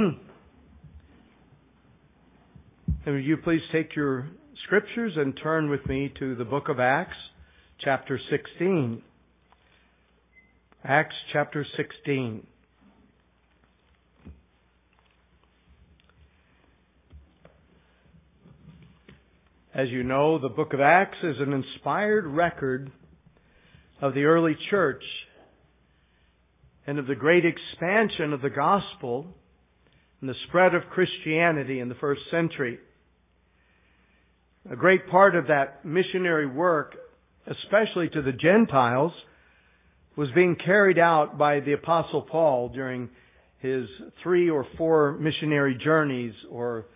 and you please take your scriptures and turn with me to the book of Acts, chapter 16. Acts chapter 16. As you know, the book of Acts is an inspired record of the early church and of the great expansion of the gospel and the spread of Christianity in the first century. A great part of that missionary work, especially to the Gentiles, was being carried out by the Apostle Paul during his three or four missionary journeys, or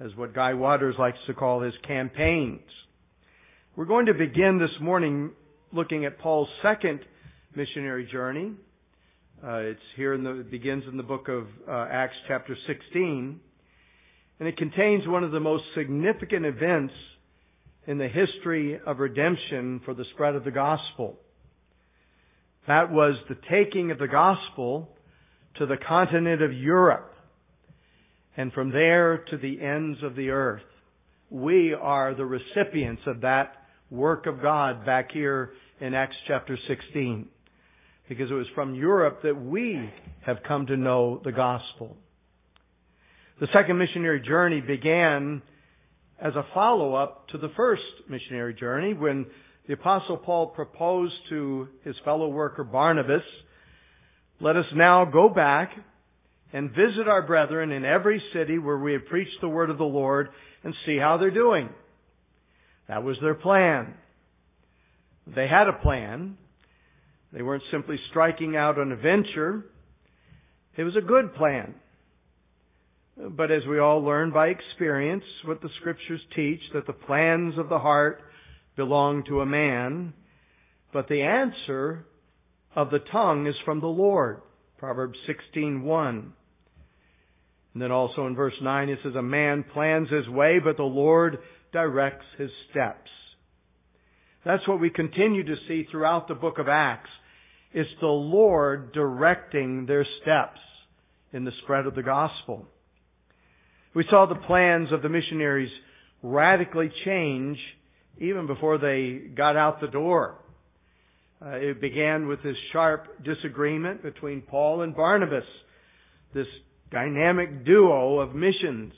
as what Guy Waters likes to call his campaigns. We're going to begin this morning looking at Paul's second missionary journey. Uh, it's here in the it begins in the book of uh, Acts chapter 16, and it contains one of the most significant events in the history of redemption for the spread of the gospel. That was the taking of the gospel to the continent of Europe and from there to the ends of the earth. We are the recipients of that work of God back here in Acts chapter 16. Because it was from Europe that we have come to know the gospel. The second missionary journey began as a follow-up to the first missionary journey when the apostle Paul proposed to his fellow worker Barnabas, let us now go back and visit our brethren in every city where we have preached the word of the Lord and see how they're doing. That was their plan. They had a plan. They weren't simply striking out on a venture. It was a good plan. But as we all learn by experience, what the scriptures teach, that the plans of the heart belong to a man, but the answer of the tongue is from the Lord. Proverbs 16:1. And then also in verse 9 it says, A man plans his way, but the Lord directs his steps. That's what we continue to see throughout the book of Acts. It's the Lord directing their steps in the spread of the gospel. We saw the plans of the missionaries radically change even before they got out the door. Uh, it began with this sharp disagreement between Paul and Barnabas, this dynamic duo of missions.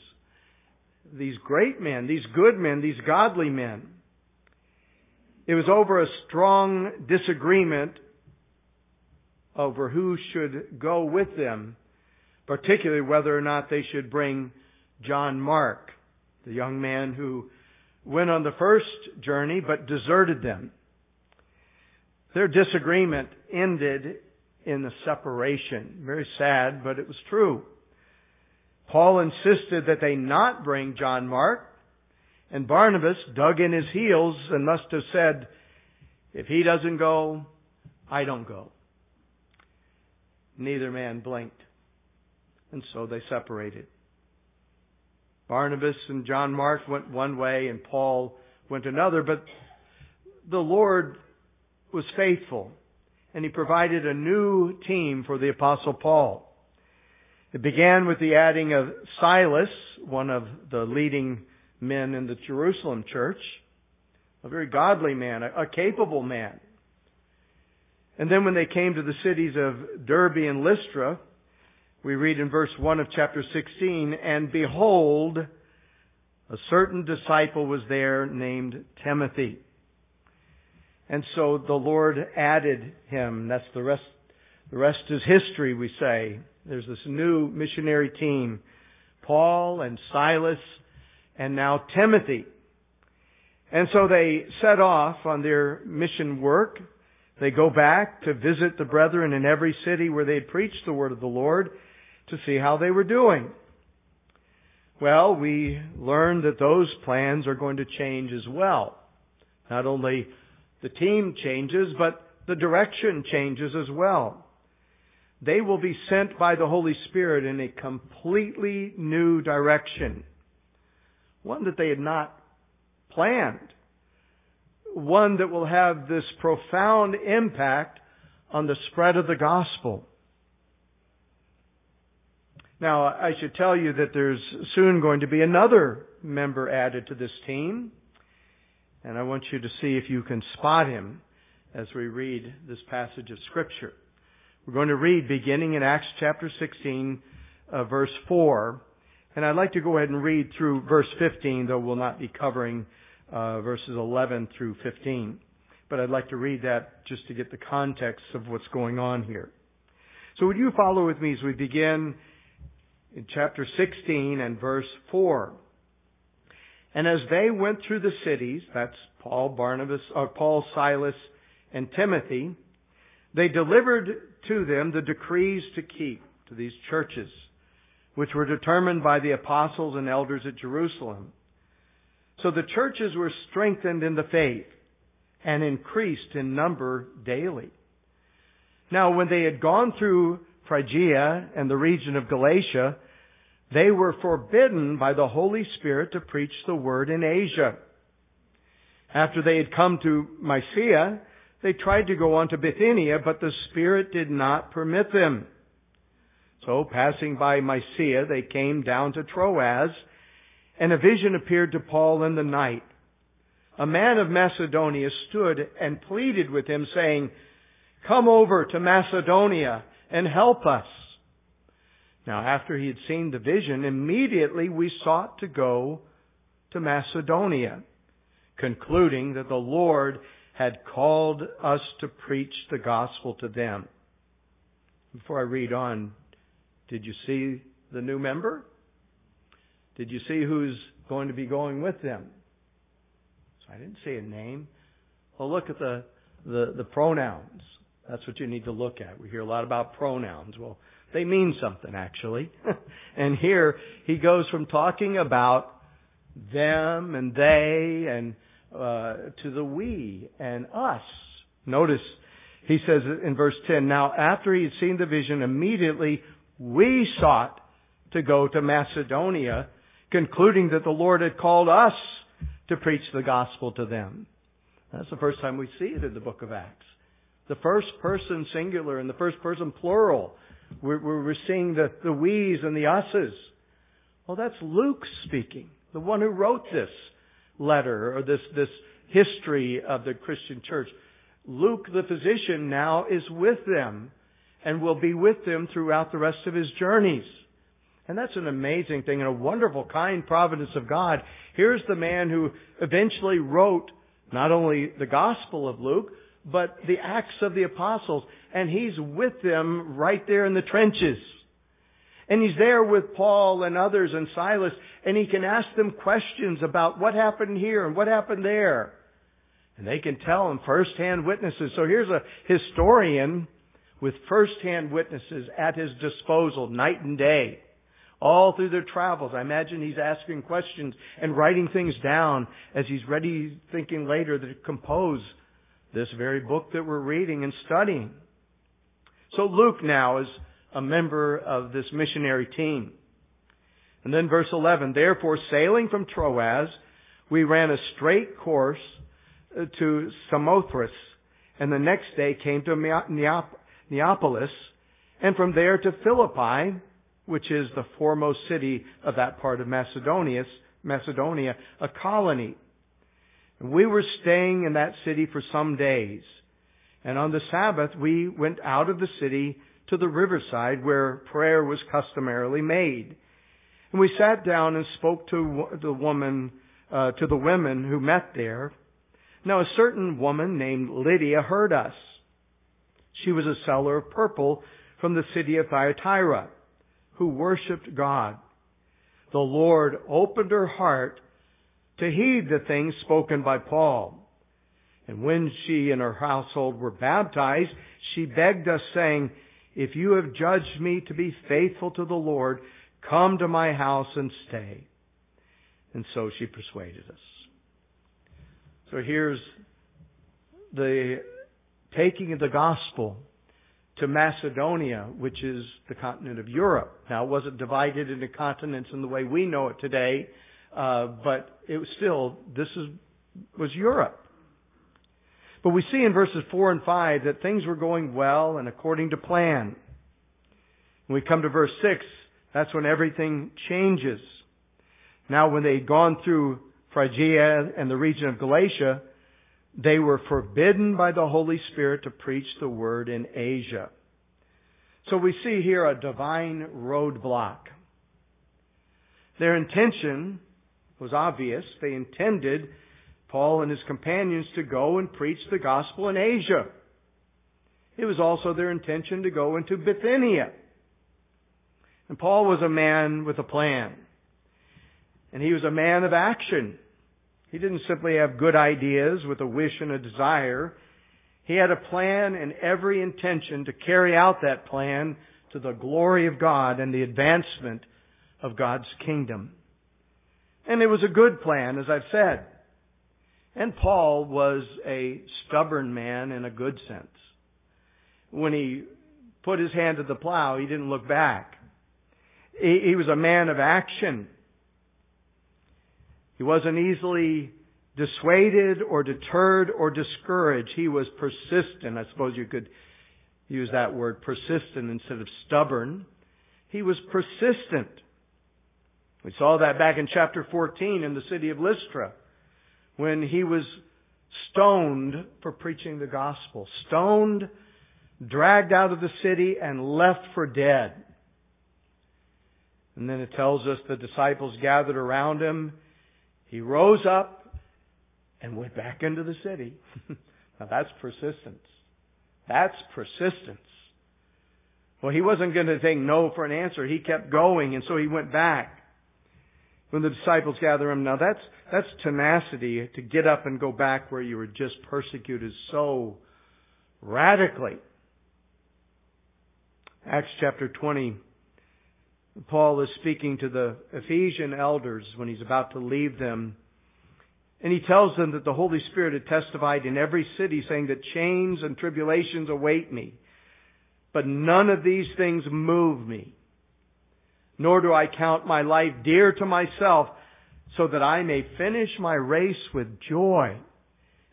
These great men, these good men, these godly men. It was over a strong disagreement over who should go with them, particularly whether or not they should bring John Mark, the young man who went on the first journey but deserted them. Their disagreement ended in a separation. Very sad, but it was true. Paul insisted that they not bring John Mark, and Barnabas dug in his heels and must have said, if he doesn't go, I don't go. Neither man blinked. And so they separated. Barnabas and John Mark went one way and Paul went another, but the Lord was faithful and he provided a new team for the apostle Paul. It began with the adding of Silas, one of the leading men in the Jerusalem church, a very godly man, a, capable man. And then when they came to the cities of Derbe and Lystra, we read in verse 1 of chapter 16, and behold, a certain disciple was there named Timothy. And so the Lord added him. That's the rest, the rest is history, we say. There's this new missionary team. Paul and Silas and now Timothy. And so they set off on their mission work. They go back to visit the brethren in every city where they had preached the word of the Lord to see how they were doing. Well, we learned that those plans are going to change as well. Not only the team changes, but the direction changes as well they will be sent by the Holy Spirit in a completely new direction. One that they had not planned. One that will have this profound impact on the spread of the gospel. Now, I should tell you that there's soon going to be another member added to this team, and I want you to see if you can spot him as we read this passage of Scripture. We're going to read beginning in Acts chapter 16, uh, verse 4, and I'd like to go ahead and read through verse 15, though we'll not be covering uh, verses 11 through 15. But I'd like to read that just to get the context of what's going on here. So would you follow with me as we begin in chapter 16 and verse 4. And as they went through the cities, that's Paul, Barnabas, or Paul, Silas, and Timothy, they delivered to them the decrees to keep to these churches, which were determined by the apostles and elders at Jerusalem. So the churches were strengthened in the faith and increased in number daily. Now when they had gone through Phrygia and the region of Galatia, they were forbidden by the Holy Spirit to preach the word in Asia. After they had come to Mysia, they tried to go on to Bithynia, but the Spirit did not permit them. So passing by Mysia, they came down to Troas, and a vision appeared to Paul in the night. A man of Macedonia stood and pleaded with him, saying, Come over to Macedonia and help us. Now, after he had seen the vision, immediately we sought to go to Macedonia, concluding that the Lord had called us to preach the gospel to them. Before I read on, did you see the new member? Did you see who's going to be going with them? So I didn't see a name. Well, look at the, the, the pronouns. That's what you need to look at. We hear a lot about pronouns. Well, they mean something actually. and here he goes from talking about them and they and uh, to the we and us. Notice he says in verse 10, now after he had seen the vision, immediately we sought to go to Macedonia, concluding that the Lord had called us to preach the gospel to them. That's the first time we see it in the book of Acts. The first person singular and the first person plural we're, we're seeing the, the we's and the us's. Well, that's Luke speaking, the one who wrote this letter or this, this history of the Christian church. Luke, the physician, now is with them and will be with them throughout the rest of his journeys. And that's an amazing thing and a wonderful, kind providence of God. Here's the man who eventually wrote not only the Gospel of Luke, but the Acts of the Apostles. And he's with them right there in the trenches. And he's there with Paul and others and Silas, and he can ask them questions about what happened here and what happened there. And they can tell him first-hand witnesses. So here's a historian with first-hand witnesses at his disposal night and day. All through their travels. I imagine he's asking questions and writing things down as he's ready thinking later to compose this very book that we're reading and studying. So Luke now is a member of this missionary team. And then verse 11, therefore sailing from Troas, we ran a straight course uh, to Samothrace, and the next day came to Neapolis, and from there to Philippi, which is the foremost city of that part of Macedonia, Macedonia, a colony. And we were staying in that city for some days. And on the Sabbath, we went out of the city to the riverside where prayer was customarily made. And we sat down and spoke to the woman, uh, to the women who met there. Now a certain woman named Lydia heard us. She was a seller of purple from the city of Thyatira who worshiped God. The Lord opened her heart to heed the things spoken by Paul. And when she and her household were baptized, she begged us saying, if you have judged me to be faithful to the Lord, come to my house and stay. And so she persuaded us. So here's the taking of the gospel to Macedonia, which is the continent of Europe. Now, it wasn't divided into continents in the way we know it today. Uh, but it was still, this is, was Europe. But we see in verses 4 and 5 that things were going well and according to plan. When we come to verse 6, That's when everything changes. Now when they'd gone through Phrygia and the region of Galatia, they were forbidden by the Holy Spirit to preach the word in Asia. So we see here a divine roadblock. Their intention was obvious. They intended Paul and his companions to go and preach the gospel in Asia. It was also their intention to go into Bithynia. And Paul was a man with a plan. And he was a man of action. He didn't simply have good ideas with a wish and a desire. He had a plan and every intention to carry out that plan to the glory of God and the advancement of God's kingdom. And it was a good plan, as I've said. And Paul was a stubborn man in a good sense. When he put his hand to the plow, he didn't look back. He, was a man of action. He wasn't easily dissuaded or deterred or discouraged. He was persistent. I suppose you could use that word persistent instead of stubborn. He was persistent. We saw that back in chapter 14 in the city of Lystra when he was stoned for preaching the gospel. Stoned, dragged out of the city, and left for dead. And then it tells us the disciples gathered around him. He rose up and went back into the city. now that's persistence. That's persistence. Well, he wasn't going to take no for an answer. He kept going, and so he went back. When the disciples gather him, now that's that's tenacity to get up and go back where you were just persecuted so radically. Acts chapter 20, Paul is speaking to the Ephesian elders when he's about to leave them. And he tells them that the Holy Spirit had testified in every city saying that chains and tribulations await me. But none of these things move me. Nor do I count my life dear to myself so that I may finish my race with joy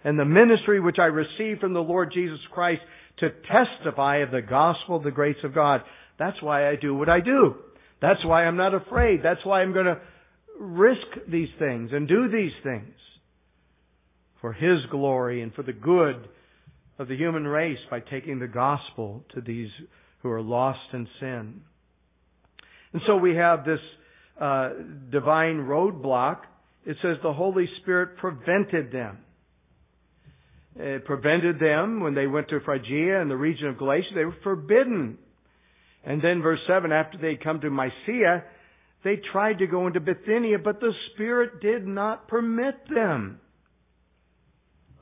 and the ministry which I received from the Lord Jesus Christ to testify of the gospel the grace of God. That's why I do what I do. That's why I'm not afraid. That's why I'm going to risk these things and do these things for His glory and for the good of the human race by taking the gospel to these who are lost in sin. And so we have this uh, divine roadblock. It says the Holy Spirit prevented them. It prevented them when they went to Phrygia and the region of Galatia. They were forbidden and then verse 7, after they come to Mysia, they tried to go into Bithynia, but the Spirit did not permit them.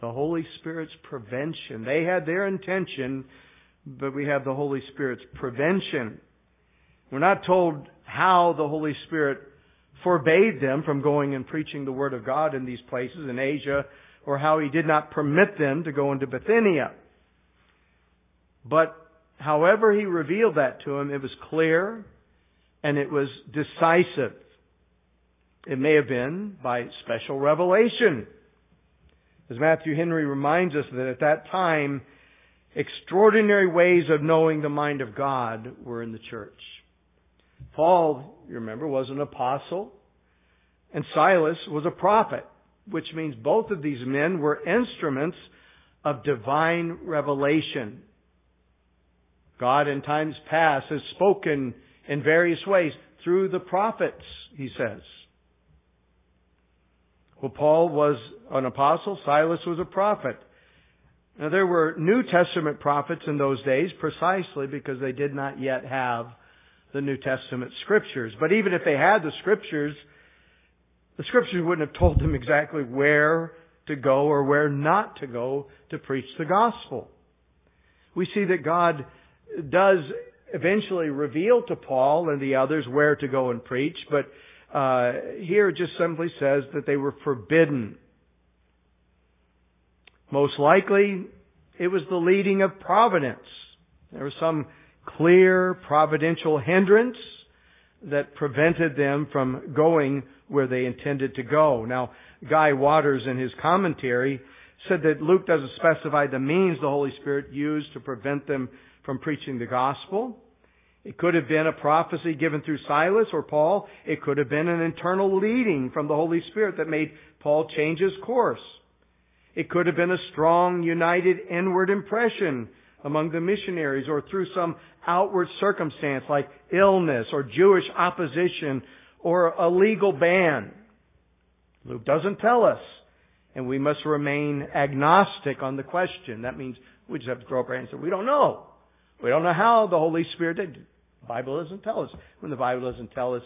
The Holy Spirit's prevention. They had their intention, but we have the Holy Spirit's prevention. We're not told how the Holy Spirit forbade them from going and preaching the Word of God in these places in Asia, or how He did not permit them to go into Bithynia. But however he revealed that to him, it was clear and it was decisive. It may have been by special revelation. As Matthew Henry reminds us that at that time, extraordinary ways of knowing the mind of God were in the church. Paul, you remember, was an apostle, and Silas was a prophet, which means both of these men were instruments of divine revelation. God in times past has spoken in various ways through the prophets, he says. Well, Paul was an apostle, Silas was a prophet. Now there were New Testament prophets in those days precisely because they did not yet have the New Testament scriptures. But even if they had the scriptures, the scriptures wouldn't have told them exactly where to go or where not to go to preach the gospel. We see that God does eventually reveal to Paul and the others where to go and preach, but uh, here it just simply says that they were forbidden. Most likely, it was the leading of providence. There was some clear providential hindrance that prevented them from going where they intended to go. Now, Guy Waters in his commentary said that Luke doesn't specify the means the Holy Spirit used to prevent them from preaching the gospel. It could have been a prophecy given through Silas or Paul. It could have been an internal leading from the Holy Spirit that made Paul change his course. It could have been a strong, united inward impression among the missionaries or through some outward circumstance like illness or Jewish opposition or a legal ban. Luke doesn't tell us. And we must remain agnostic on the question. That means we just have to throw up our hands and say, we don't know. We don't know how the Holy Spirit did. The Bible doesn't tell us. When the Bible doesn't tell us,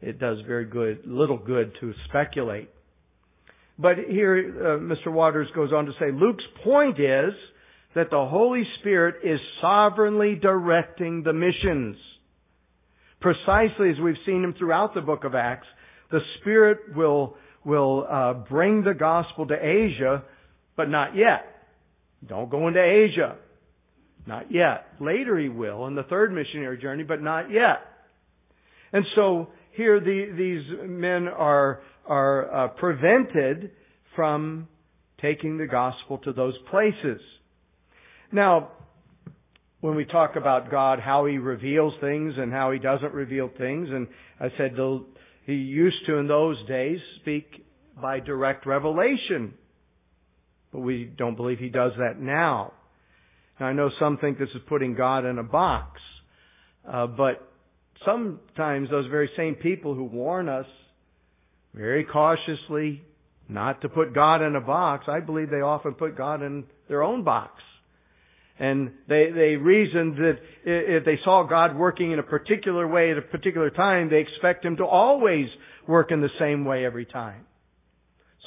it does very good, little good to speculate. But here, uh, Mr. Waters goes on to say, Luke's point is that the Holy Spirit is sovereignly directing the missions. Precisely as we've seen him throughout the book of Acts, the Spirit will, will uh, bring the gospel to Asia, but not yet. Don't go into Asia. Not yet. Later he will in the third missionary journey, but not yet. And so here the, these men are, are uh, prevented from taking the gospel to those places. Now, when we talk about God, how He reveals things and how He doesn't reveal things, and I said He used to in those days speak by direct revelation, but we don't believe He does that now. Now I know some think this is putting God in a box, uh, but sometimes those very same people who warn us very cautiously not to put God in a box, I believe they often put God in their own box. And they, they reasoned that if they saw God working in a particular way at a particular time, they expect Him to always work in the same way every time.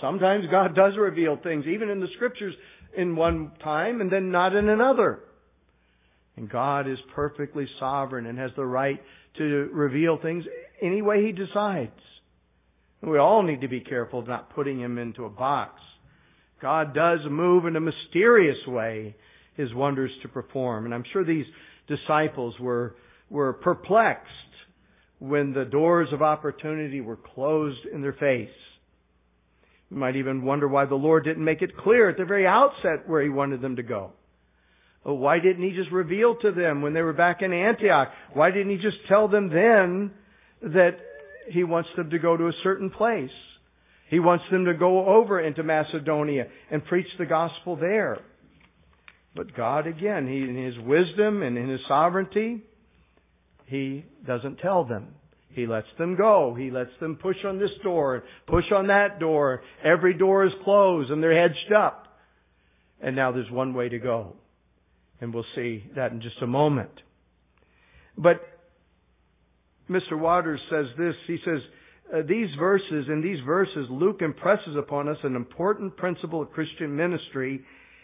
Sometimes God does reveal things, even in the scriptures, in one time and then not in another. And God is perfectly sovereign and has the right to reveal things any way He decides. We all need to be careful of not putting Him into a box. God does move in a mysterious way his wonders to perform. And I'm sure these disciples were, were perplexed when the doors of opportunity were closed in their face. We might even wonder why the Lord didn't make it clear at the very outset where He wanted them to go. Oh, why didn't He just reveal to them when they were back in Antioch? Why didn't He just tell them then that He wants them to go to a certain place? He wants them to go over into Macedonia and preach the gospel there. But God, again, He, in His wisdom and in His sovereignty, He doesn't tell them. He lets them go. He lets them push on this door, push on that door. Every door is closed and they're hedged up. And now there's one way to go. And we'll see that in just a moment. But Mr. Waters says this. He says, uh, these verses, in these verses, Luke impresses upon us an important principle of Christian ministry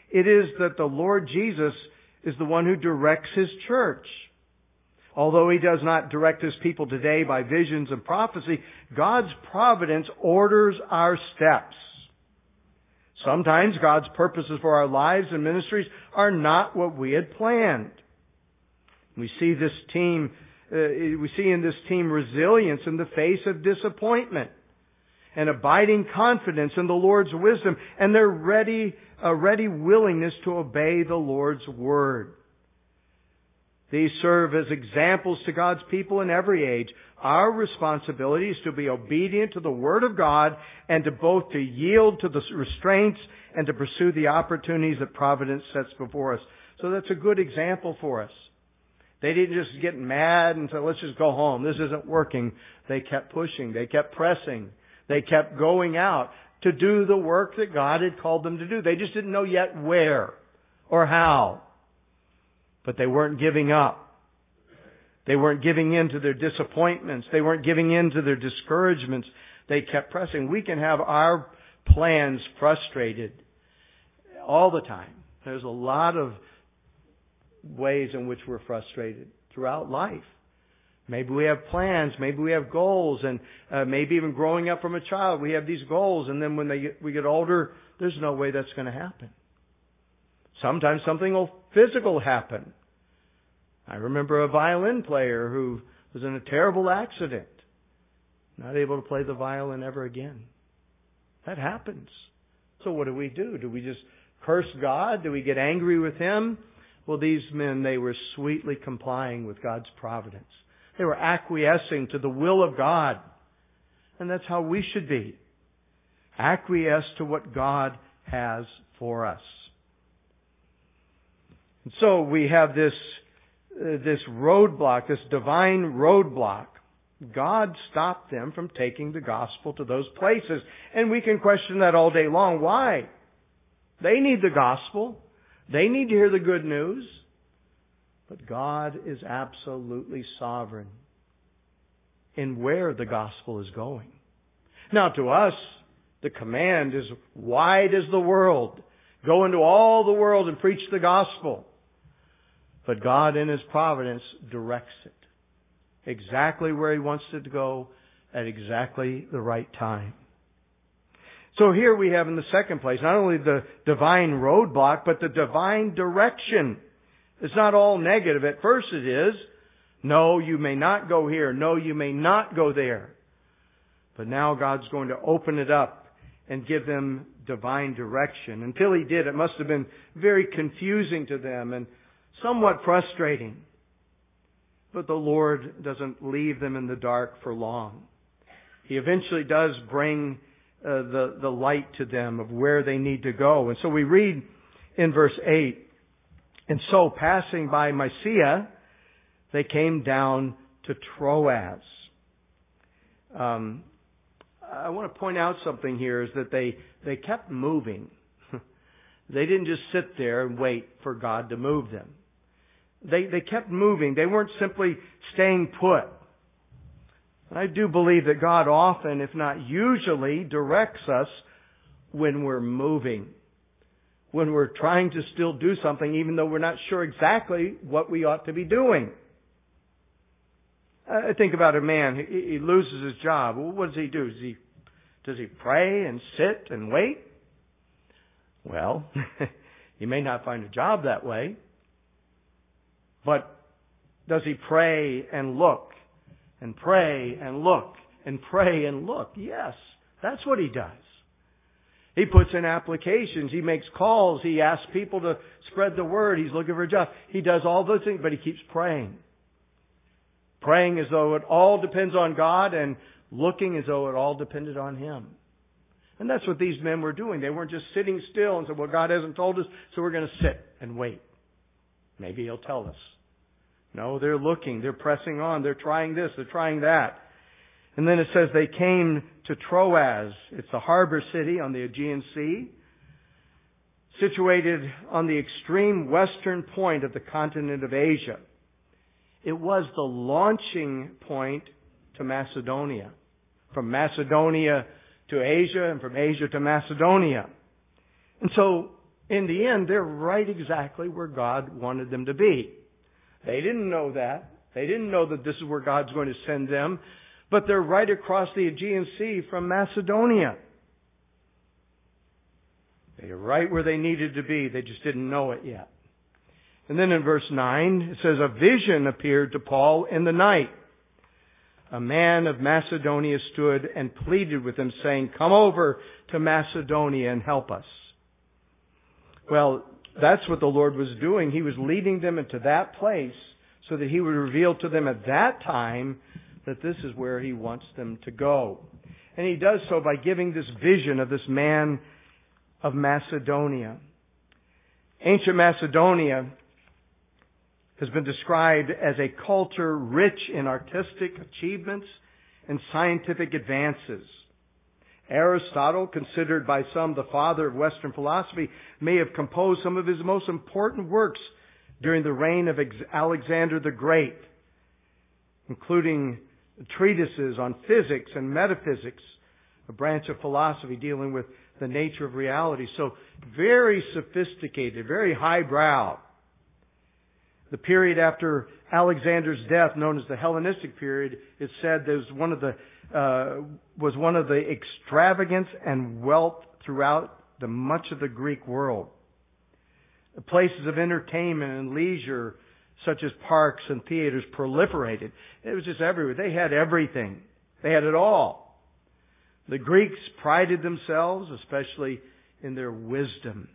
it is that the Lord Jesus is the one who directs His church. Although He does not direct His people today by visions and prophecy, God's providence orders our steps. Sometimes God's purposes for our lives and ministries are not what we had planned. We see this team, uh, we see in this team resilience in the face of disappointment and abiding confidence in the Lord's wisdom and their ready a ready willingness to obey the Lord's word. These serve as examples to God's people in every age. Our responsibility is to be obedient to the Word of God and to both to yield to the restraints and to pursue the opportunities that Providence sets before us. So that's a good example for us. They didn't just get mad and say, let's just go home. This isn't working. They kept pushing. They kept pressing. They kept going out to do the work that God had called them to do. They just didn't know yet where or how. But they weren't giving up. They weren't giving in to their disappointments. They weren't giving in to their discouragements. They kept pressing. We can have our plans frustrated all the time. There's a lot of ways in which we're frustrated throughout life. Maybe we have plans, maybe we have goals, and uh, maybe even growing up from a child, we have these goals, and then when they we get older, there's no way that's going to happen. Sometimes something will physical happen. I remember a violin player who was in a terrible accident, not able to play the violin ever again. That happens. So what do we do? Do we just curse God? Do we get angry with Him? Well, these men, they were sweetly complying with God's providence. They were acquiescing to the will of God. And that's how we should be. Acquiesce to what God has for us. And so we have this, uh, this roadblock, this divine roadblock. God stopped them from taking the gospel to those places. And we can question that all day long. Why? They need the gospel. They need to hear the good news. But God is absolutely sovereign in where the gospel is going. Now to us, the command is wide as the world. Go into all the world and preach the gospel. But God in His providence directs it exactly where He wants it to go at exactly the right time. So here we have in the second place not only the divine roadblock, but the divine direction. It's not all negative. At first it is, no, you may not go here. No, you may not go there. But now God's going to open it up and give them divine direction. Until He did, it must have been very confusing to them and somewhat frustrating. But the Lord doesn't leave them in the dark for long. He eventually does bring uh, the, the light to them of where they need to go. And so we read in verse 8, and so passing by Mysia, they came down to Troas. Um, I want to point out something here is that they, they kept moving. they didn't just sit there and wait for God to move them. They, they kept moving. They weren't simply staying put. I do believe that God often, if not usually, directs us when we're moving. When we're trying to still do something even though we're not sure exactly what we ought to be doing. I think about a man, he, he loses his job. What does he do? Does he, does he pray and sit and wait? Well, he may not find a job that way. But does he pray and look and pray and look and pray and look? Yes, that's what he does. He puts in applications. He makes calls. He asks people to spread the word. He's looking for a job. He does all those things, but he keeps praying. Praying as though it all depends on God and looking as though it all depended on him. And that's what these men were doing. They weren't just sitting still and said, well, God hasn't told us, so we're going to sit and wait. Maybe He'll tell us. No, they're looking, they're pressing on, they're trying this, they're trying that. And then it says they came to Troas. It's a harbor city on the Aegean Sea, situated on the extreme western point of the continent of Asia. It was the launching point to Macedonia. From Macedonia to Asia and from Asia to Macedonia. And so, in the end, they're right exactly where God wanted them to be. They didn't know that. They didn't know that this is where God's going to send them. But they're right across the Aegean Sea from Macedonia. They're right where they needed to be. They just didn't know it yet. And then in verse 9, it says, A vision appeared to Paul in the night. A man of Macedonia stood and pleaded with him, saying, Come over to Macedonia and help us. Well, that's what the Lord was doing. He was leading them into that place so that He would reveal to them at that time that this is where He wants them to go. And He does so by giving this vision of this man of Macedonia. Ancient Macedonia has been described as a culture rich in artistic achievements and scientific advances. Aristotle, considered by some the father of Western philosophy, may have composed some of his most important works during the reign of Alexander the Great, including treatises on physics and metaphysics, a branch of philosophy dealing with the nature of reality. So very sophisticated, very highbrow. The period after Alexander's death, known as the Hellenistic period, is said was one of the uh, was one of the extravagance and wealth throughout the much of the Greek world. The places of entertainment and leisure, such as parks and theaters, proliferated. It was just everywhere. They had everything. They had it all. The Greeks prided themselves, especially in their wisdom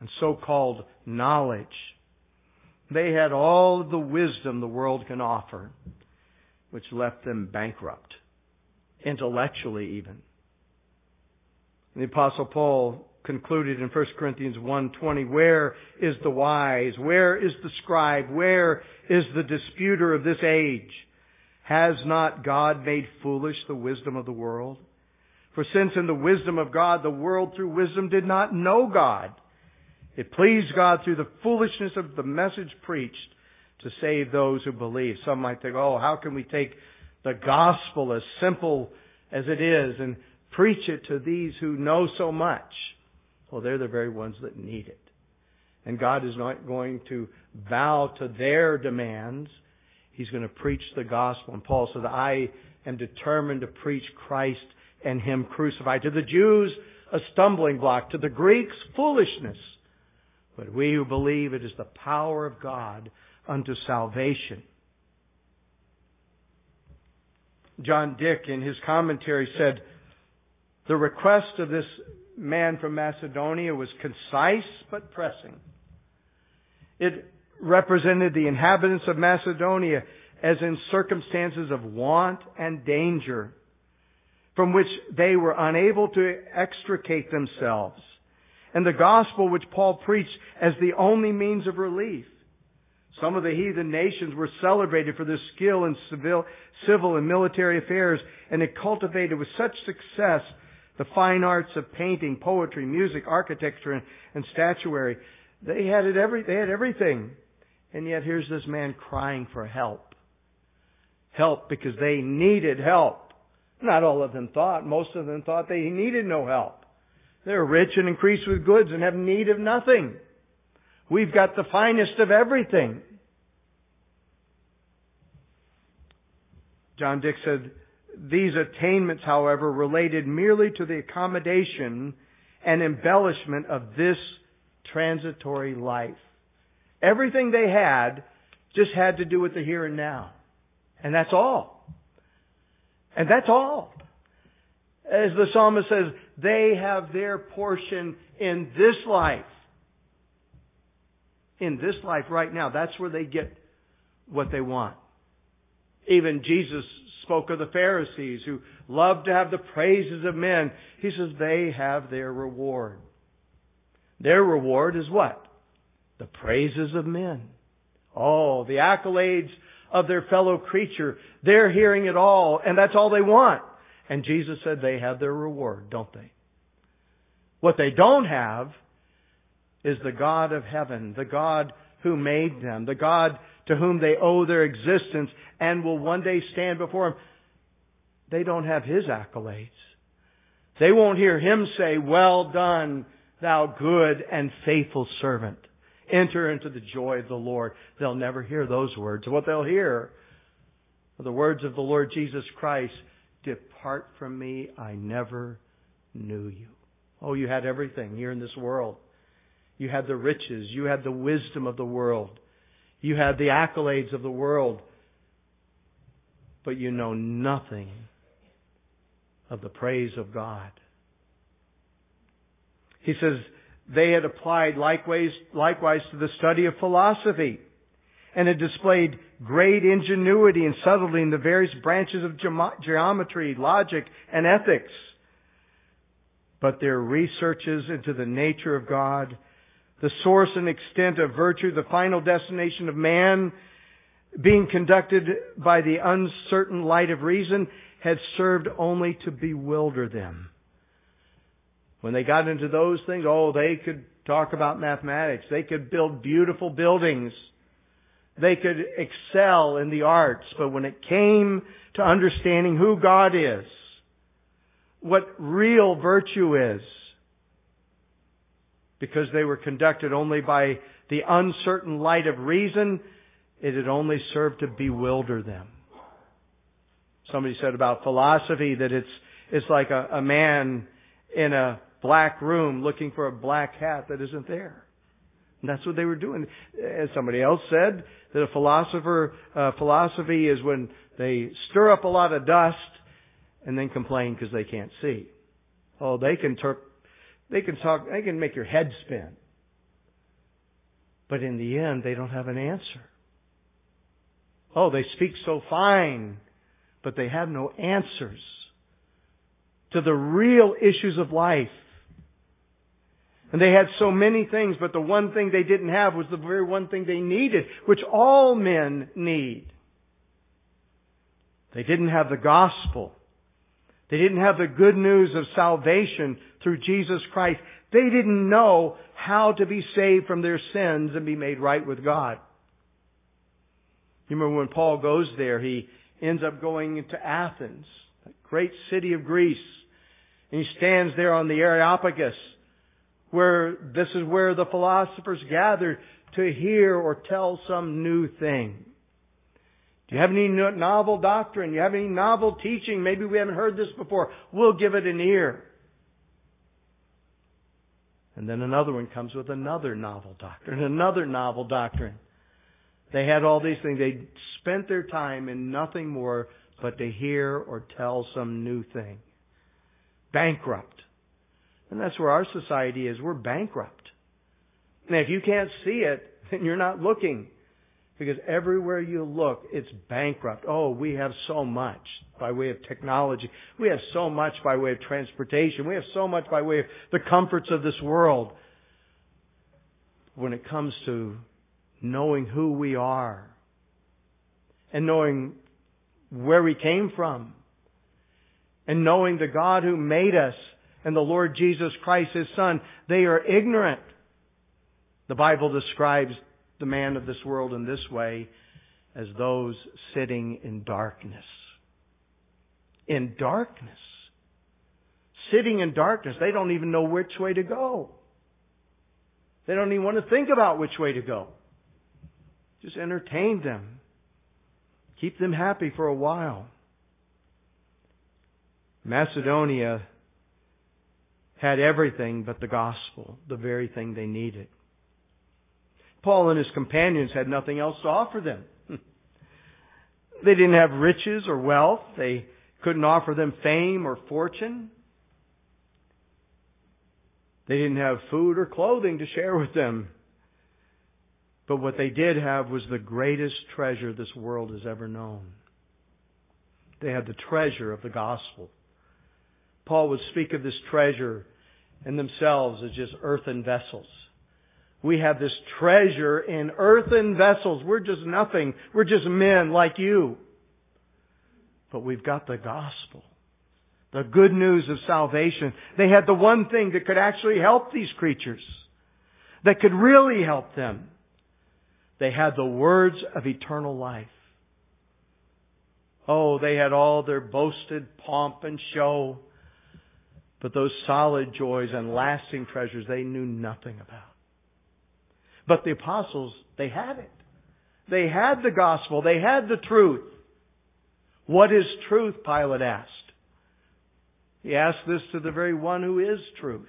and so-called knowledge. They had all the wisdom the world can offer, which left them bankrupt, intellectually even. The apostle Paul concluded in 1 Corinthians 1:20, "Where is the wise? Where is the scribe? Where is the disputer of this age? Has not God made foolish the wisdom of the world? For since in the wisdom of God the world through wisdom did not know God, it pleased God through the foolishness of the message preached to save those who believe. Some might think, oh, how can we take the gospel as simple as it is and preach it to these who know so much? Well, they're the very ones that need it. And God is not going to bow to their demands. He's going to preach the gospel. And Paul said, I am determined to preach Christ and Him crucified. To the Jews, a stumbling block. To the Greeks, foolishness. But we who believe it is the power of God unto salvation. John Dick in his commentary said, the request of this man from Macedonia was concise but pressing. It represented the inhabitants of Macedonia as in circumstances of want and danger from which they were unable to extricate themselves and the gospel which Paul preached as the only means of relief. Some of the heathen nations were celebrated for their skill in civil, civil and military affairs, and it cultivated with such success the fine arts of painting, poetry, music, architecture, and, and statuary. They had it every, they had everything. And yet here's this man crying for help. Help because they needed help. Not all of them thought. Most of them thought they needed no help. They're rich and increased with goods and have need of nothing. We've got the finest of everything. John Dick said, these attainments, however, related merely to the accommodation and embellishment of this transitory life. Everything they had just had to do with the here and now. And that's all. And that's all. As the psalmist says, they have their portion in this life. In this life right now. That's where they get what they want. Even Jesus spoke of the Pharisees who loved to have the praises of men. He says they have their reward. Their reward is what? The praises of men. Oh, the accolades of their fellow creature. They're hearing it all, and that's all they want. And Jesus said they have their reward, don't they? What they don't have is the God of heaven, the God who made them, the God to whom they owe their existence and will one day stand before Him. They don't have His accolades. They won't hear Him say, well done, thou good and faithful servant. Enter into the joy of the Lord. They'll never hear those words. What they'll hear are the words of the Lord Jesus Christ. Depart from me, I never knew you. Oh, you had everything here in this world. You had the riches. You had the wisdom of the world. You had the accolades of the world. But you know nothing of the praise of God. He says, they had applied likewise, likewise to the study of philosophy and had displayed great ingenuity and subtlety in the various branches of geometry, logic, and ethics. But their researches into the nature of God, the source and extent of virtue, the final destination of man, being conducted by the uncertain light of reason, had served only to bewilder them. When they got into those things, oh, they could talk about mathematics. They could build beautiful buildings. They could excel in the arts, but when it came to understanding who God is, what real virtue is, because they were conducted only by the uncertain light of reason, it had only served to bewilder them. Somebody said about philosophy that it's, it's like a, a man in a black room looking for a black hat that isn't there. And that's what they were doing. As somebody else said, that a philosopher, uh, philosophy is when they stir up a lot of dust and then complain because they can't see. Oh, they can ter- they can talk, they can make your head spin. But in the end, they don't have an answer. Oh, they speak so fine, but they have no answers to the real issues of life. And they had so many things, but the one thing they didn't have was the very one thing they needed, which all men need. They didn't have the gospel. They didn't have the good news of salvation through Jesus Christ. They didn't know how to be saved from their sins and be made right with God. You remember when Paul goes there, he ends up going into Athens, a great city of Greece. And he stands there on the Areopagus, where this is where the philosophers gather to hear or tell some new thing. Do you have any novel doctrine? Do you have any novel teaching? Maybe we haven't heard this before. We'll give it an ear. And then another one comes with another novel doctrine, another novel doctrine. They had all these things. They spent their time in nothing more but to hear or tell some new thing. Bankrupt. And that's where our society is. We're bankrupt. And if you can't see it, then you're not looking. Because everywhere you look, it's bankrupt. Oh, we have so much by way of technology. We have so much by way of transportation. We have so much by way of the comforts of this world. When it comes to knowing who we are and knowing where we came from and knowing the God who made us and the Lord Jesus Christ, His Son, they are ignorant. The Bible describes the man of this world in this way as those sitting in darkness. In darkness. Sitting in darkness. They don't even know which way to go. They don't even want to think about which way to go. Just entertain them. Keep them happy for a while. Macedonia had everything but the gospel, the very thing they needed. Paul and his companions had nothing else to offer them. they didn't have riches or wealth. They couldn't offer them fame or fortune. They didn't have food or clothing to share with them. But what they did have was the greatest treasure this world has ever known. They had the treasure of the gospel. Paul would speak of this treasure in themselves as just earthen vessels. We have this treasure in earthen vessels. We're just nothing. We're just men like you. But we've got the gospel. The good news of salvation. They had the one thing that could actually help these creatures. That could really help them. They had the words of eternal life. Oh, they had all their boasted pomp and show. But those solid joys and lasting treasures they knew nothing about. But the apostles, they had it. They had the gospel. They had the truth. What is truth? Pilate asked. He asked this to the very one who is truth.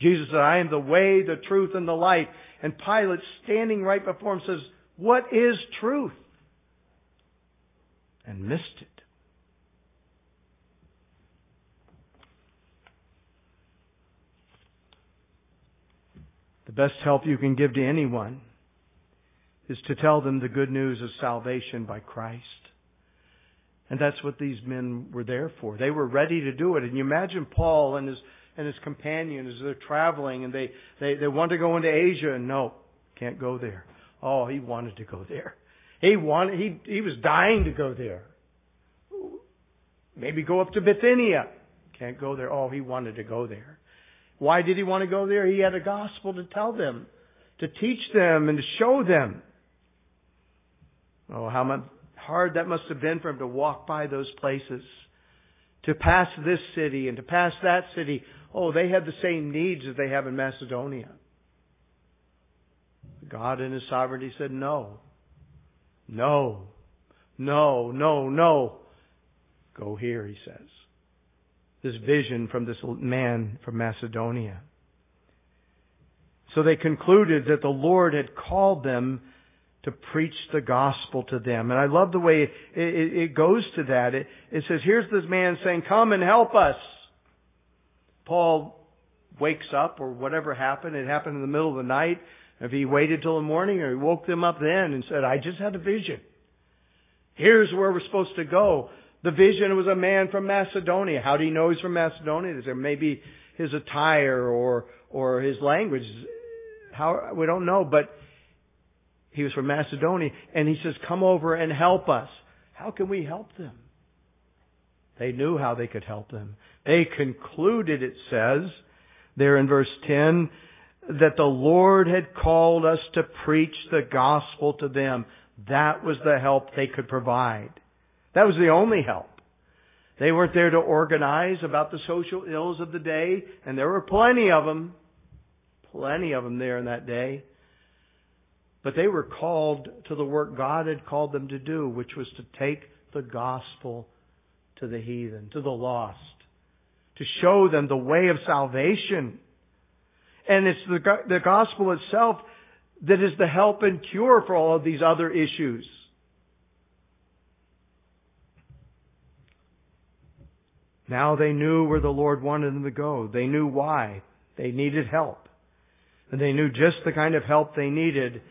Jesus said, I am the way, the truth, and the life. And Pilate, standing right before him, says, What is truth? And missed it. The best help you can give to anyone is to tell them the good news of salvation by Christ. And that's what these men were there for. They were ready to do it. And you imagine Paul and his and his companion as they're traveling and they, they, they want to go into Asia and no, can't go there. Oh, he wanted to go there. He wanted he he was dying to go there. Maybe go up to Bithynia. Can't go there. Oh, he wanted to go there. Why did he want to go there? He had a gospel to tell them, to teach them, and to show them. Oh, how hard that must have been for him to walk by those places, to pass this city and to pass that city. Oh, they had the same needs as they have in Macedonia. God in His sovereignty said, no, no, no, no, no. Go here, He says this vision from this man from Macedonia. So they concluded that the Lord had called them to preach the gospel to them. And I love the way it, it, it goes to that. It, it says, here's this man saying, come and help us. Paul wakes up or whatever happened. It happened in the middle of the night. If he waited till the morning or he woke them up then and said, I just had a vision. Here's where we're supposed to go. The vision was a man from Macedonia. How do you know he's from Macedonia? Is there maybe his attire or or his language? How we don't know, but he was from Macedonia, and he says, "Come over and help us." How can we help them? They knew how they could help them. They concluded, it says, there in verse 10, that the Lord had called us to preach the gospel to them. That was the help they could provide. That was the only help. They weren't there to organize about the social ills of the day, and there were plenty of them. Plenty of them there in that day. But they were called to the work God had called them to do, which was to take the gospel to the heathen, to the lost, to show them the way of salvation. And it's the, the gospel itself that is the help and cure for all of these other issues. Now they knew where the Lord wanted them to go. They knew why. They needed help. And they knew just the kind of help they needed.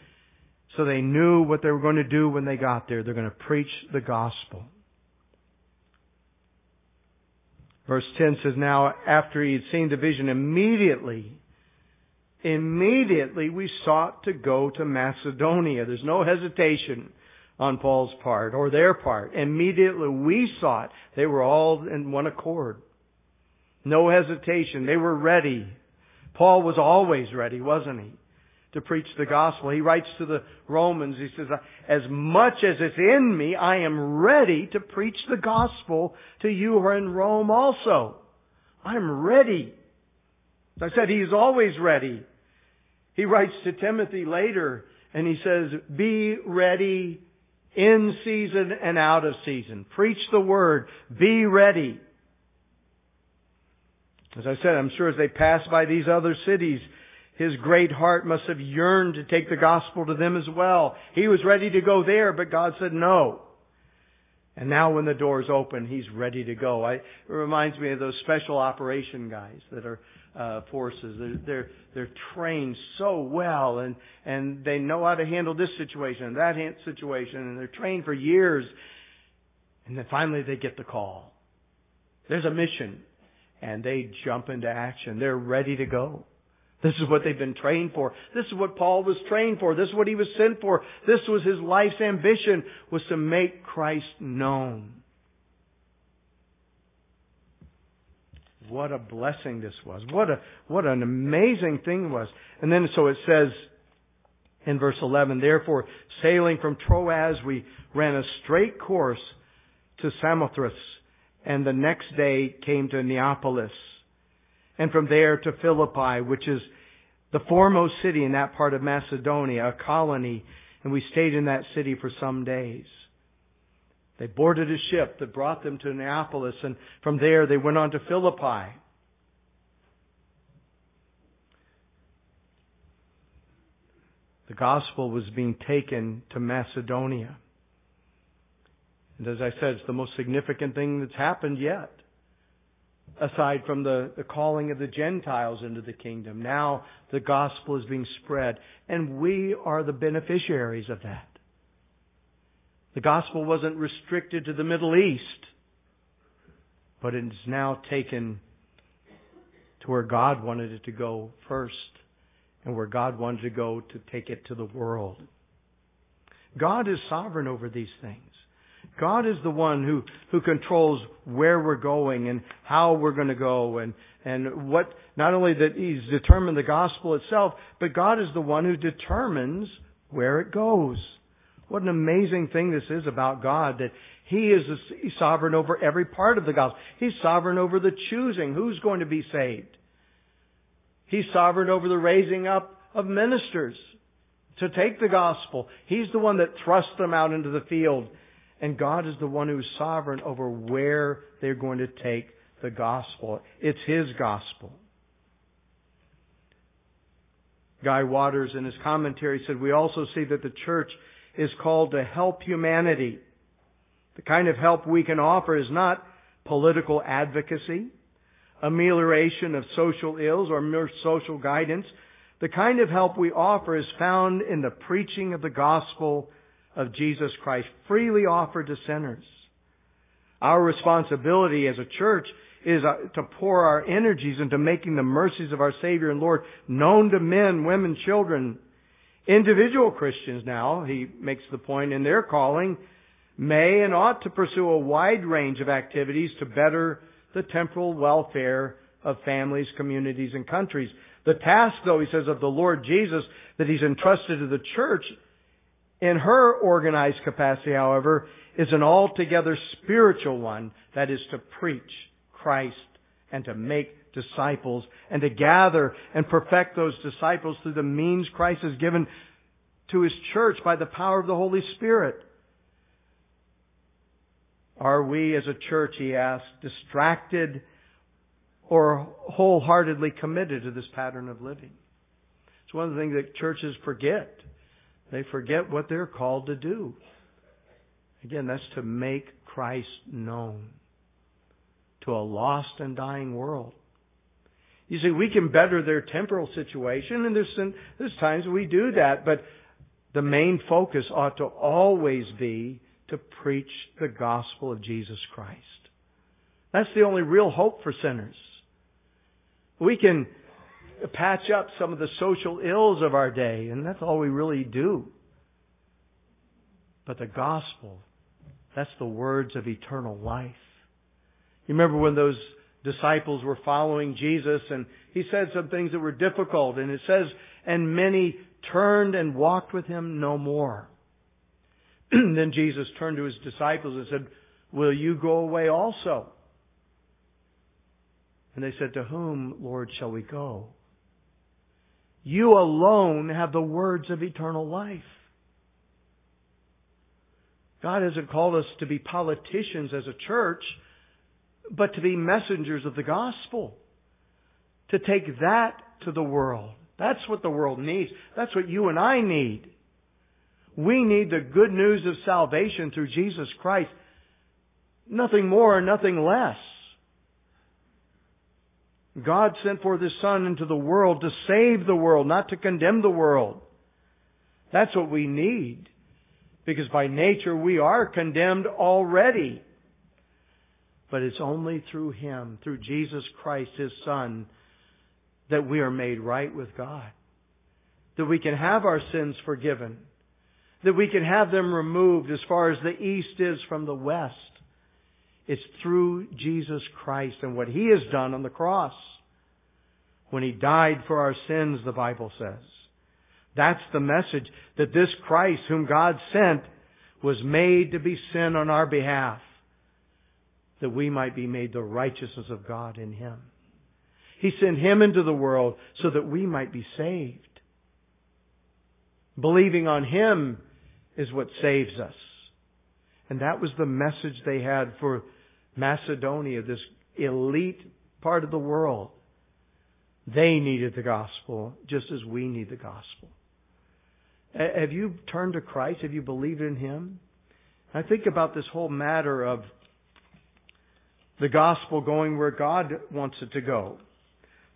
So they knew what they were going to do when they got there. They're going to preach the gospel. Verse 10 says, Now after he had seen the vision, immediately, immediately we sought to go to Macedonia. There's no hesitation on Paul's part or their part. Immediately we saw it. They were all in one accord. No hesitation. They were ready. Paul was always ready, wasn't he? To preach the gospel. He writes to the Romans, he says, as much as it's in me, I am ready to preach the gospel to you who are in Rome also. I'm ready. As I said, he's always ready. He writes to Timothy later, and he says, be ready in season and out of season. Preach the word. Be ready. As I said, I'm sure as they passed by these other cities, his great heart must have yearned to take the gospel to them as well. He was ready to go there, but God said no. And now when the doors open, he's ready to go. I, it reminds me of those special operation guys that are uh, forces. They're, they're they're trained so well, and and they know how to handle this situation and that situation, and they're trained for years. And then finally, they get the call. There's a mission, and they jump into action. They're ready to go. This is what they've been trained for. This is what Paul was trained for. This is what he was sent for. This was his life's ambition, was to make Christ known. What a blessing this was. What a, what an amazing thing it was. And then so it says in verse 11, therefore sailing from Troas we ran a straight course to Samothrace and the next day came to Neapolis and from there to Philippi, which is the foremost city in that part of Macedonia, a colony, and we stayed in that city for some days. They boarded a ship that brought them to Neapolis, and from there they went on to Philippi. The gospel was being taken to Macedonia. And as I said, it's the most significant thing that's happened yet. Aside from the, the calling of the Gentiles into the kingdom. Now the gospel is being spread. And we are the beneficiaries of that. The gospel wasn't restricted to the Middle East, but it is now taken to where God wanted it to go first and where God wanted to go to take it to the world. God is sovereign over these things. God is the one who, who controls where we're going and how we're going to go and, and what, not only that He's determined the gospel itself, but God is the one who determines where it goes. What an amazing thing this is about God that He is sovereign over every part of the gospel. He's sovereign over the choosing who's going to be saved. He's sovereign over the raising up of ministers to take the gospel. He's the one that thrusts them out into the field. And God is the one who's sovereign over where they're going to take the gospel. It's His gospel. Guy Waters in his commentary said, we also see that the church is called to help humanity. The kind of help we can offer is not political advocacy, amelioration of social ills, or mere social guidance, The kind of help we offer is found in the preaching of the gospel of Jesus Christ, freely offered to sinners. Our responsibility as a church is uh, to pour our energies into making the mercies of our Savior and Lord known to men, women, children. Individual Christians now, he makes the point in their calling, may and ought to pursue a wide range of activities to better the temporal welfare of families, communities, and countries. The task, though, he says, of the Lord Jesus that he's entrusted to the church in her organized capacity, however, is an altogether spiritual one, that is to preach Christ and to make disciples and to gather and perfect those disciples through the means Christ has given to His church by the power of the Holy Spirit. Are we as a church, he asked, distracted or wholeheartedly committed to this pattern of living. It's one of the things that churches forget. They forget what they're called to do. Again, that's to make Christ known to a lost and dying world. You see, we can better their temporal situation, and there's, there's times we do that, but the main focus ought to always be to preach the gospel of Jesus Christ. That's the only real hope for sinners. We can patch up some of the social ills of our day, and that's all we really do. But the gospel, that's the words of eternal life. You remember when those disciples were following Jesus and he said some things that were difficult and it says, and many turned and walked with him no more. then Jesus turned to his disciples and said, will you go away also? And they said, To whom, Lord, shall we go? You alone have the words of eternal life. God hasn't called us to be politicians as a church, but to be messengers of the gospel. To take that to the world. That's what the world needs. That's what you and I need. We need the good news of salvation through Jesus Christ. Nothing more, nothing less. God sent forth His Son into the world to save the world, not to condemn the world. That's what we need. Because by nature we are condemned already. But it's only through Him, through Jesus Christ, His Son, that we are made right with God. That we can have our sins forgiven. That we can have them removed as far as the east is from the west. It's through Jesus Christ and what He has done on the cross. When He died for our sins, the Bible says. That's the message that this Christ whom God sent was made to be sin on our behalf. That we might be made the righteousness of God in Him. He sent Him into the world so that we might be saved. Believing on Him is what saves us. And that was the message they had for Macedonia, this elite part of the world. They needed the gospel just as we need the gospel. Have you turned to Christ? Have you believed in Him? I think about this whole matter of the gospel going where God wants it to go.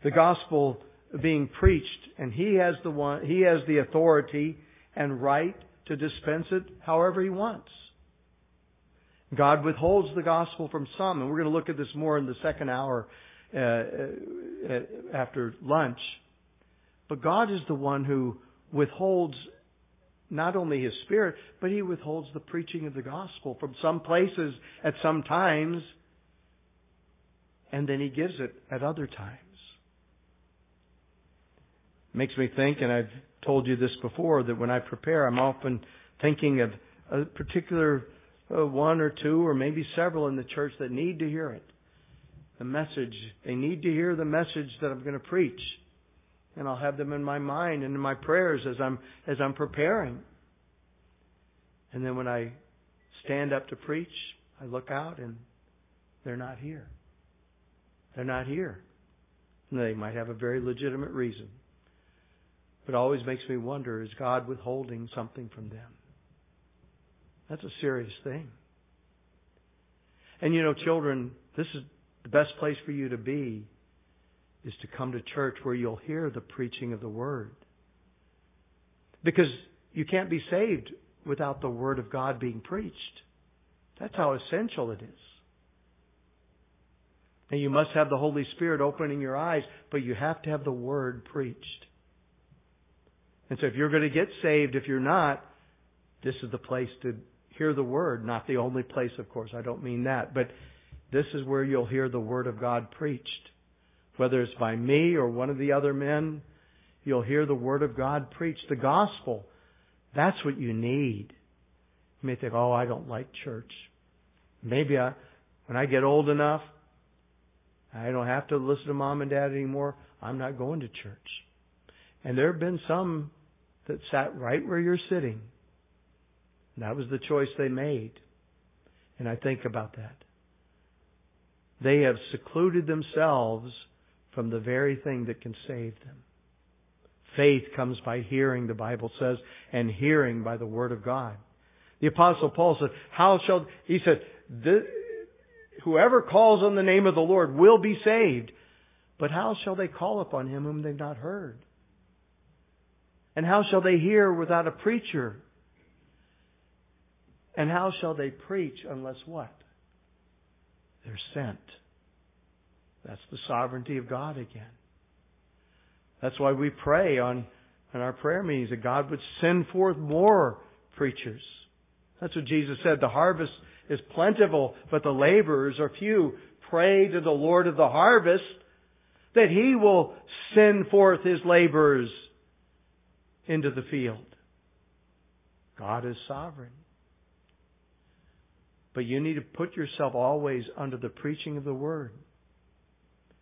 The gospel being preached and He has the one, He has the authority and right to dispense it however He wants. God withholds the gospel from some, and we're going to look at this more in the second hour uh, uh, after lunch. But God is the one who withholds not only His Spirit, but He withholds the preaching of the gospel from some places at some times, and then He gives it at other times. Makes me think, and I've told you this before, that when I prepare, I'm often thinking of a particular uh, one or two or maybe several in the church that need to hear it. The message. They need to hear the message that I'm going to preach. And I'll have them in my mind and in my prayers as I'm, as I'm preparing. And then when I stand up to preach, I look out and they're not here. They're not here. And they might have a very legitimate reason. But it always makes me wonder, is God withholding something from them? That's a serious thing. And you know, children, this is the best place for you to be is to come to church where you'll hear the preaching of the Word. Because you can't be saved without the Word of God being preached. That's how essential it is. And you must have the Holy Spirit opening your eyes, but you have to have the Word preached. And so if you're going to get saved, if you're not, this is the place to hear the Word. Not the only place, of course. I don't mean that. But this is where you'll hear the Word of God preached. Whether it's by me or one of the other men, you'll hear the Word of God preached. The gospel. That's what you need. You may think, oh, I don't like church. Maybe I, when I get old enough, I don't have to listen to mom and dad anymore. I'm not going to church. And there have been some that sat right where you're sitting. That was the choice they made. And I think about that. They have secluded themselves from the very thing that can save them. Faith comes by hearing, the Bible says, and hearing by the Word of God. The Apostle Paul said, How shall, he said, whoever calls on the name of the Lord will be saved. But how shall they call upon him whom they've not heard? And how shall they hear without a preacher? And how shall they preach unless what? They're sent. That's the sovereignty of God again. That's why we pray on, on our prayer meetings that God would send forth more preachers. That's what Jesus said. The harvest is plentiful, but the laborers are few. Pray to the Lord of the harvest that He will send forth His laborers into the field. God is sovereign. But you need to put yourself always under the preaching of the Word.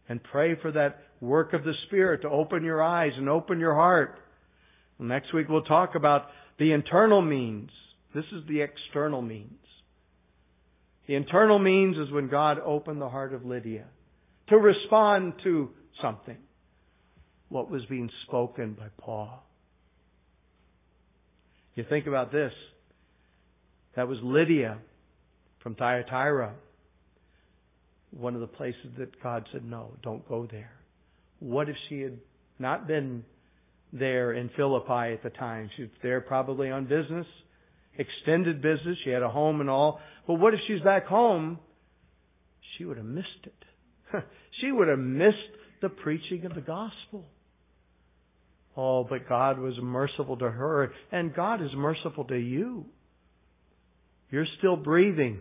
And pray for that work of the Spirit to open your eyes and open your heart. Next week we'll talk about the internal means. This is the external means. The internal means is when God opened the heart of Lydia to respond to something. What was being spoken by Paul. You think about this. That was Lydia from Thyatira. One of the places that God said, no, don't go there. What if she had not been there in Philippi at the time? She was there probably on business extended business. She had a home and all. But what if she's back home? She would have missed it. she would have missed the preaching of the gospel. Oh, but God was merciful to her, and God is merciful to you. You're still breathing.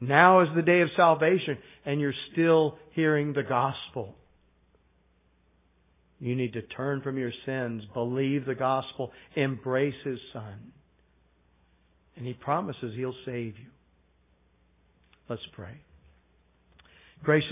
Now is the day of salvation, and you're still hearing the gospel. You need to turn from your sins, believe the gospel, embrace His Son. And He promises He'll save you. Let's pray. Gracious